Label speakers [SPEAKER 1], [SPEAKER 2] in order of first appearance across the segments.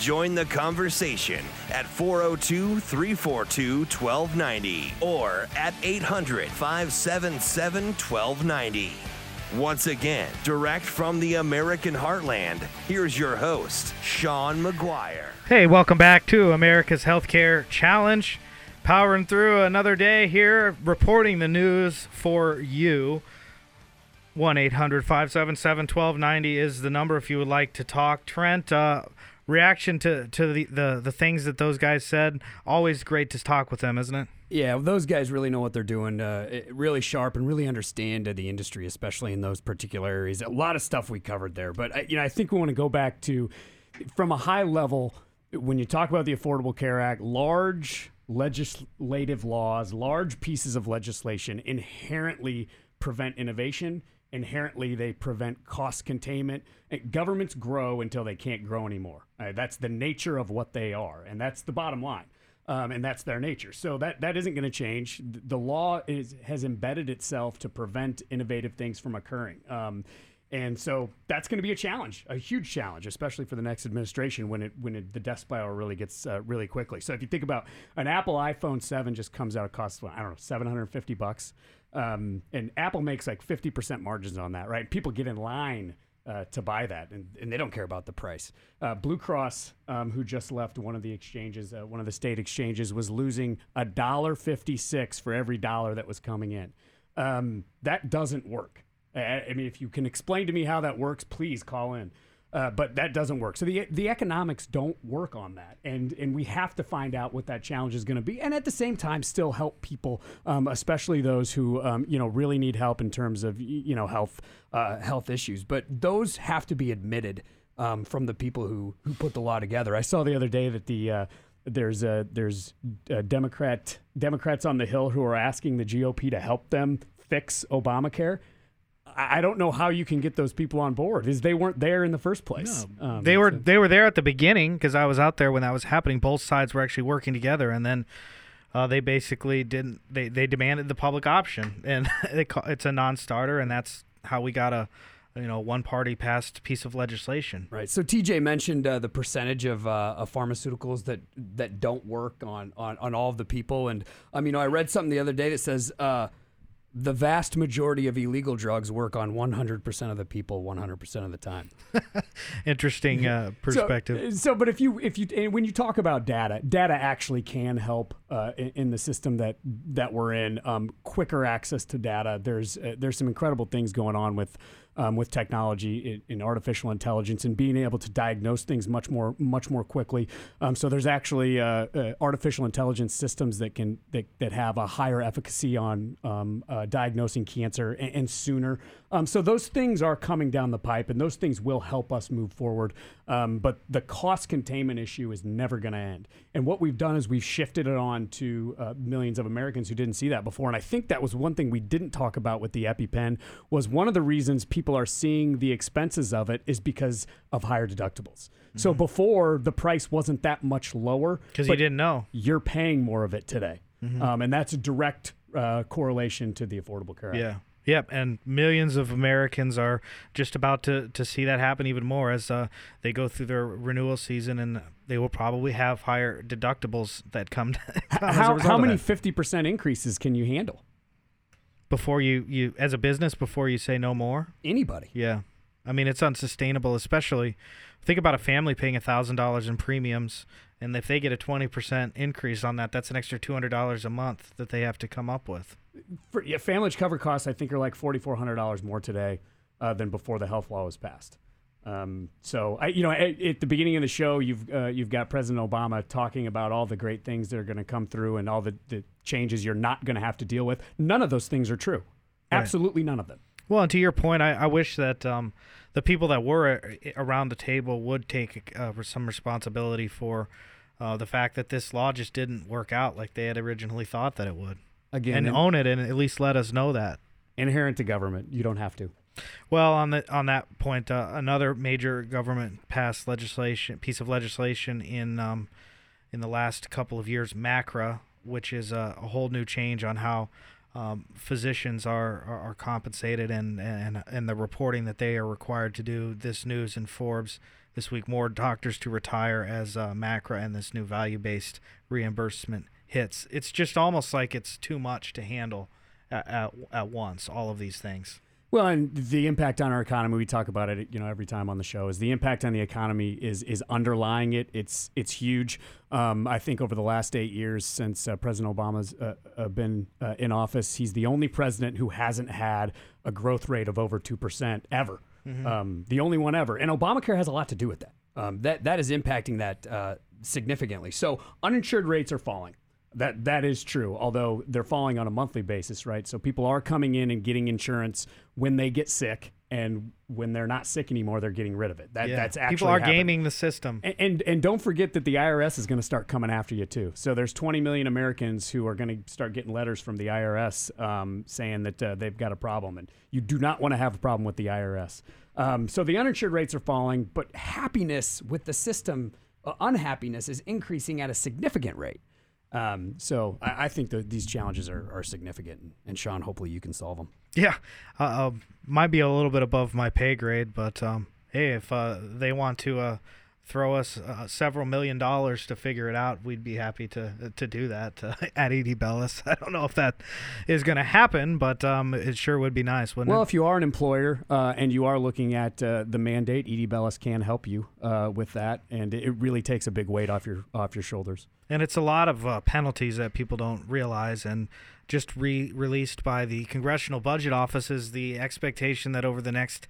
[SPEAKER 1] Join the conversation at 402 342 1290 or at 800 577 1290. Once again, direct from the American heartland, here's your host, Sean McGuire.
[SPEAKER 2] Hey, welcome back to America's Healthcare Challenge. Powering through another day here, reporting the news for you. 1 800 577 1290 is the number if you would like to talk. Trent, uh, reaction to, to the, the, the things that those guys said. Always great to talk with them, isn't it?
[SPEAKER 3] Yeah, those guys really know what they're doing. Uh, really sharp and really understand the industry, especially in those particular areas. A lot of stuff we covered there, but uh, you know, I think we want to go back to from a high level when you talk about the Affordable Care Act, large legislative laws, large pieces of legislation inherently prevent innovation. Inherently, they prevent cost containment. Governments grow until they can't grow anymore. Uh, that's the nature of what they are, and that's the bottom line. Um, and that's their nature. So that that isn't going to change. The law is has embedded itself to prevent innovative things from occurring. Um, and so that's going to be a challenge, a huge challenge, especially for the next administration when it when it, the death spiral really gets uh, really quickly. So if you think about an Apple iPhone 7 just comes out of cost I don't know 750 bucks, um, and Apple makes like 50 percent margins on that, right? People get in line uh, to buy that, and, and they don't care about the price. Uh, Blue Cross, um, who just left one of the exchanges, uh, one of the state exchanges, was losing a dollar fifty six for every dollar that was coming in. Um, that doesn't work. I, I mean, if you can explain to me how that works, please call in. Uh, but that doesn't work. So the the economics don't work on that, and and we have to find out what that challenge is going to be, and at the same time, still help people, um, especially those who um, you know really need help in terms of you know health uh, health issues. But those have to be admitted um, from the people who who put the law together. I saw the other day that the uh, there's a there's a Democrat Democrats on the Hill who are asking the GOP to help them fix Obamacare. I don't know how you can get those people on board, is they weren't there in the first place.
[SPEAKER 2] No. Um, they were so. they were there at the beginning because I was out there when that was happening. Both sides were actually working together, and then uh, they basically didn't. They they demanded the public option, and it's a non-starter, and that's how we got a you know one party passed piece of legislation.
[SPEAKER 3] Right. So TJ mentioned uh, the percentage of, uh, of pharmaceuticals that that don't work on, on on all of the people, and um, you know I read something the other day that says uh, the vast majority of illegal drugs work on 100% of the people 100% of the time.
[SPEAKER 2] Interesting uh, perspective.
[SPEAKER 3] So, so, but if you if you when you talk about data, data actually can help uh, in, in, the system that that we're in. Um, quicker access to data. There's uh, there's some incredible things going on with um, with technology in, in, artificial intelligence and being able to diagnose things much more much more quickly. Um, so there's actually uh, uh, artificial intelligence systems that can that, that have a higher efficacy on um, uh, diagnosing cancer and, and sooner. Um, so those things are coming down the pipe, and those things will help us move forward. Um, but the cost containment issue is never going to end. And what we've done is we've shifted it on to uh, millions of Americans who didn't see that before. And I think that was one thing we didn't talk about with the EpiPen was one of the reasons people are seeing the expenses of it is because of higher deductibles. Mm-hmm. So before the price wasn't that much lower
[SPEAKER 2] because you didn't know
[SPEAKER 3] you're paying more of it today, mm-hmm. um, and that's a direct uh, correlation to the Affordable Care Act.
[SPEAKER 2] Yeah. Yep, and millions of Americans are just about to, to see that happen even more as uh, they go through their renewal season, and they will probably have higher deductibles that come. come
[SPEAKER 3] how how many fifty percent increases can you handle
[SPEAKER 2] before you you as a business before you say no more?
[SPEAKER 3] Anybody?
[SPEAKER 2] Yeah, I mean it's unsustainable, especially think about a family paying a thousand dollars in premiums, and if they get a twenty percent increase on that, that's an extra two hundred dollars a month that they have to come up with
[SPEAKER 3] for, yeah, family cover costs I think are like forty four hundred dollars more today uh, than before the health law was passed. Um, so I, you know, at, at, the beginning of the show, you've uh, you've got President Obama talking about all the great things that are going to come through and all the, the changes you're not going to have to deal with. None of those things are true. Right. Absolutely none of them.
[SPEAKER 2] Well, and to your point, I, I wish that um, the people that were uh, around the table would take uh, some responsibility for uh, the fact that this law just didn't work out like they had originally thought that it would,
[SPEAKER 3] Again,
[SPEAKER 2] and own it and at least let us know that.
[SPEAKER 3] inherent to government. You don't have to.
[SPEAKER 2] Well, on the on that point, uh, another major government passed legislation piece of legislation in um, in the last couple of years, MACRA, which is a, a whole new change on how um, physicians are, are are compensated and and and the reporting that they are required to do. This news in Forbes this week: more doctors to retire as uh, MACRA and this new value-based reimbursement hits. It's just almost like it's too much to handle at, at, at once. All of these things.
[SPEAKER 3] Well, and the impact on our economy, we talk about it, you know, every time on the show. Is the impact on the economy is is underlying it. It's it's huge. Um, I think over the last eight years since uh, President Obama's uh, uh, been uh, in office, he's the only president who hasn't had a growth rate of over two percent ever. Um, the only one ever, and Obamacare has a lot to do with that. Um, that that is impacting that uh, significantly. So uninsured rates are falling. That that is true, although they're falling on a monthly basis, right? So people are coming in and getting insurance when they get sick, and when they're not sick anymore, they're getting rid of it. That
[SPEAKER 2] Yeah.
[SPEAKER 3] that's actually
[SPEAKER 2] people are
[SPEAKER 3] happening.
[SPEAKER 2] gaming the system.
[SPEAKER 3] And, and and don't forget that the IRS is going to start coming after you too. So there's 20 million Americans who are going to start getting letters from the IRS um, saying that uh, they've got a problem, and you do not want to have a problem with the IRS. Um, so the uninsured rates are falling, but happiness with the system, uh, unhappiness is increasing at a significant rate. Um, so I, I think that these challenges are, are significant, and Sean, hopefully you can solve them.
[SPEAKER 2] Yeah, uh, uh, might be a little bit above my pay grade, but um, hey, if uh, they want to uh, throw us uh, several million dollars to figure it out, we'd be happy to to do that uh, at E.D. Bellis. I don't know if that is going to happen, but um, it sure would be nice, wouldn't
[SPEAKER 3] Well,
[SPEAKER 2] it?
[SPEAKER 3] if you are an employer uh, and you are looking at uh, the mandate, E.D. Bellis can help you uh, with that, and it really takes a big weight off your off your shoulders.
[SPEAKER 2] And it's a lot of uh, penalties that people don't realize. And just re- released by the Congressional Budget Office is the expectation that over the next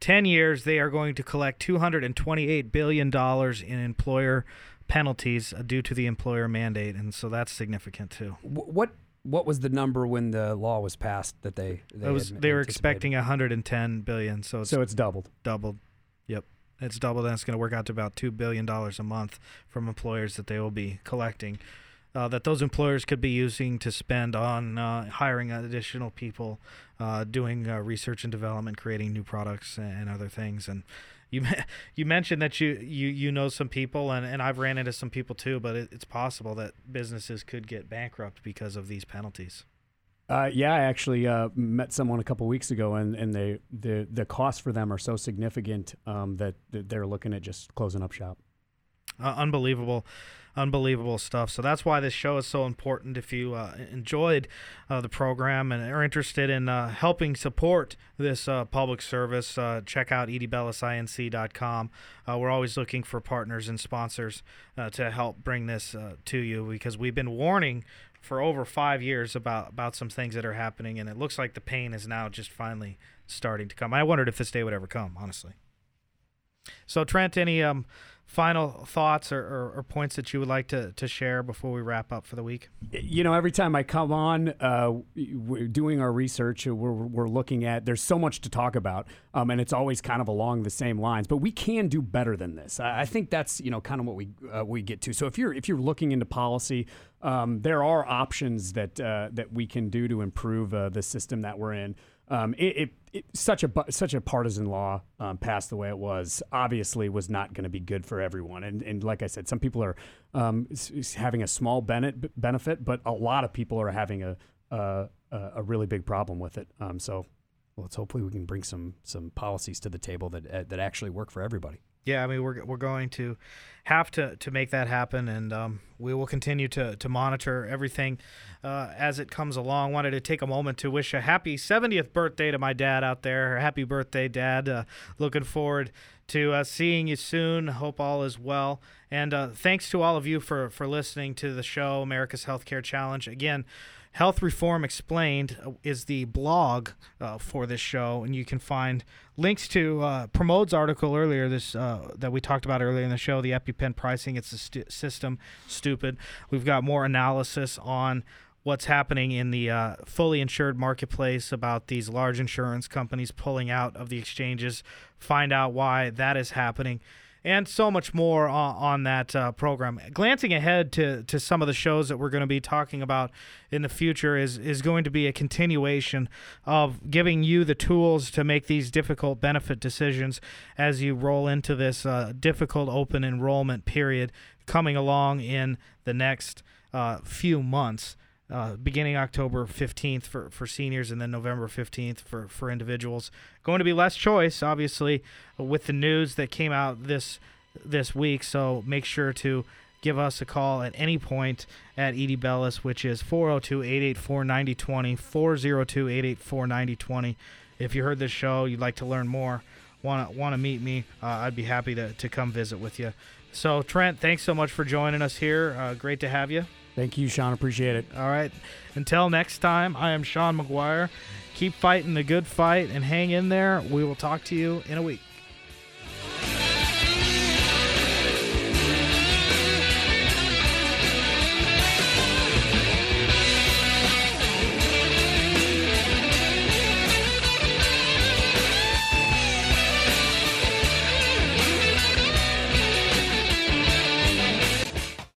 [SPEAKER 2] 10 years, they are going to collect $228 billion in employer penalties uh, due to the employer mandate. And so that's significant too.
[SPEAKER 3] What what was the number when the law was passed that they they,
[SPEAKER 2] was, they were expecting 110 billion. So it's
[SPEAKER 3] So it's doubled.
[SPEAKER 2] doubled. Yep. It's doubled, and it's going to work out to about $2 billion a month from employers that they will be collecting. Uh, that those employers could be using to spend on uh, hiring additional people, uh, doing uh, research and development, creating new products and other things. And you you mentioned that you, you, you know some people, and, and I've ran into some people too, but it, it's possible that businesses could get bankrupt because of these penalties.
[SPEAKER 3] Uh, yeah, I actually uh, met someone a couple weeks ago, and, and they the the costs for them are so significant um, that, they're looking at just closing up shop.
[SPEAKER 2] uh, unbelievable unbelievable stuff. So that's why this show is so important. If you uh, enjoyed uh, the program and are interested in uh, helping support this uh, public service uh, check out edbellisinc.com we're always looking for partners and sponsors to help bring this to you because we've been warning for over five years about about some things that are happening and it looks like the pain is now just finally starting to come. I wondered if this day would ever come honestly. So Trent, any um, final thoughts or, or, or points that you would like to, to share before we wrap up for the week?
[SPEAKER 3] you know, every time I come on, uh, we're doing our research. uh, We're, we're looking at. There's so much to talk about, um, and it's always kind of along the same lines. But we can do better than this. I, I think that's you know kind of what we uh, we get to. So if you're if you're looking into policy, um, there are options that uh, that we can do to improve uh, the system that we're in. Um, it, it, it such a such a partisan law um, passed the way it was obviously was not going to be good for everyone. And and like I said, some people are um, having a small benefit benefit, but a lot of people are having a a, a really big problem with it. Um, so let's hopefully we can bring some some policies to the table that uh, that actually work for everybody.
[SPEAKER 2] Yeah, I mean we're we're going to have to, to make that happen, and um, we will continue to to monitor everything uh, as it comes along. Wanted to take a moment to wish a happy 70th birthday to my dad out there. Happy birthday, Dad! Uh, looking forward to uh, seeing you soon. Hope all is well, and uh, thanks to all of you for for listening to the show, America's Healthcare Challenge. Again. Health Reform Explained uh, is the blog uh, for this show, and you can find links to uh, article earlier this uh, that we talked about earlier in the show, the EpiPen pricing. It's a system, stupid. We've got more analysis on what's happening in the uh, fully insured marketplace about these large insurance companies pulling out of the exchanges. Find out why that is happening. And so much more on, on that uh, program. Glancing ahead to, to some of the shows that we're going to be talking about in the future is, is going to be a continuation of giving you the tools to make these difficult benefit decisions as you roll into this uh, difficult open enrollment period coming along in the next uh, few months uh, beginning October 15th for, for seniors and then November 15th for, for individuals. Going to be less choice, obviously, with the news that came out this this week. So make sure to give us a call at any point at E.D. Bellis, which is 402 884 9020. 402 884 9020. If you heard this show, you'd like to learn more, want to want to meet me, uh, I'd be happy to, to come visit with you. So, Trent, thanks so much for joining us here. Uh, great to have you.
[SPEAKER 3] Thank you, Sean. Appreciate it.
[SPEAKER 2] All right. Until next time, I am Sean McGuire. Keep fighting the good fight and hang in there. We will talk to you in a week.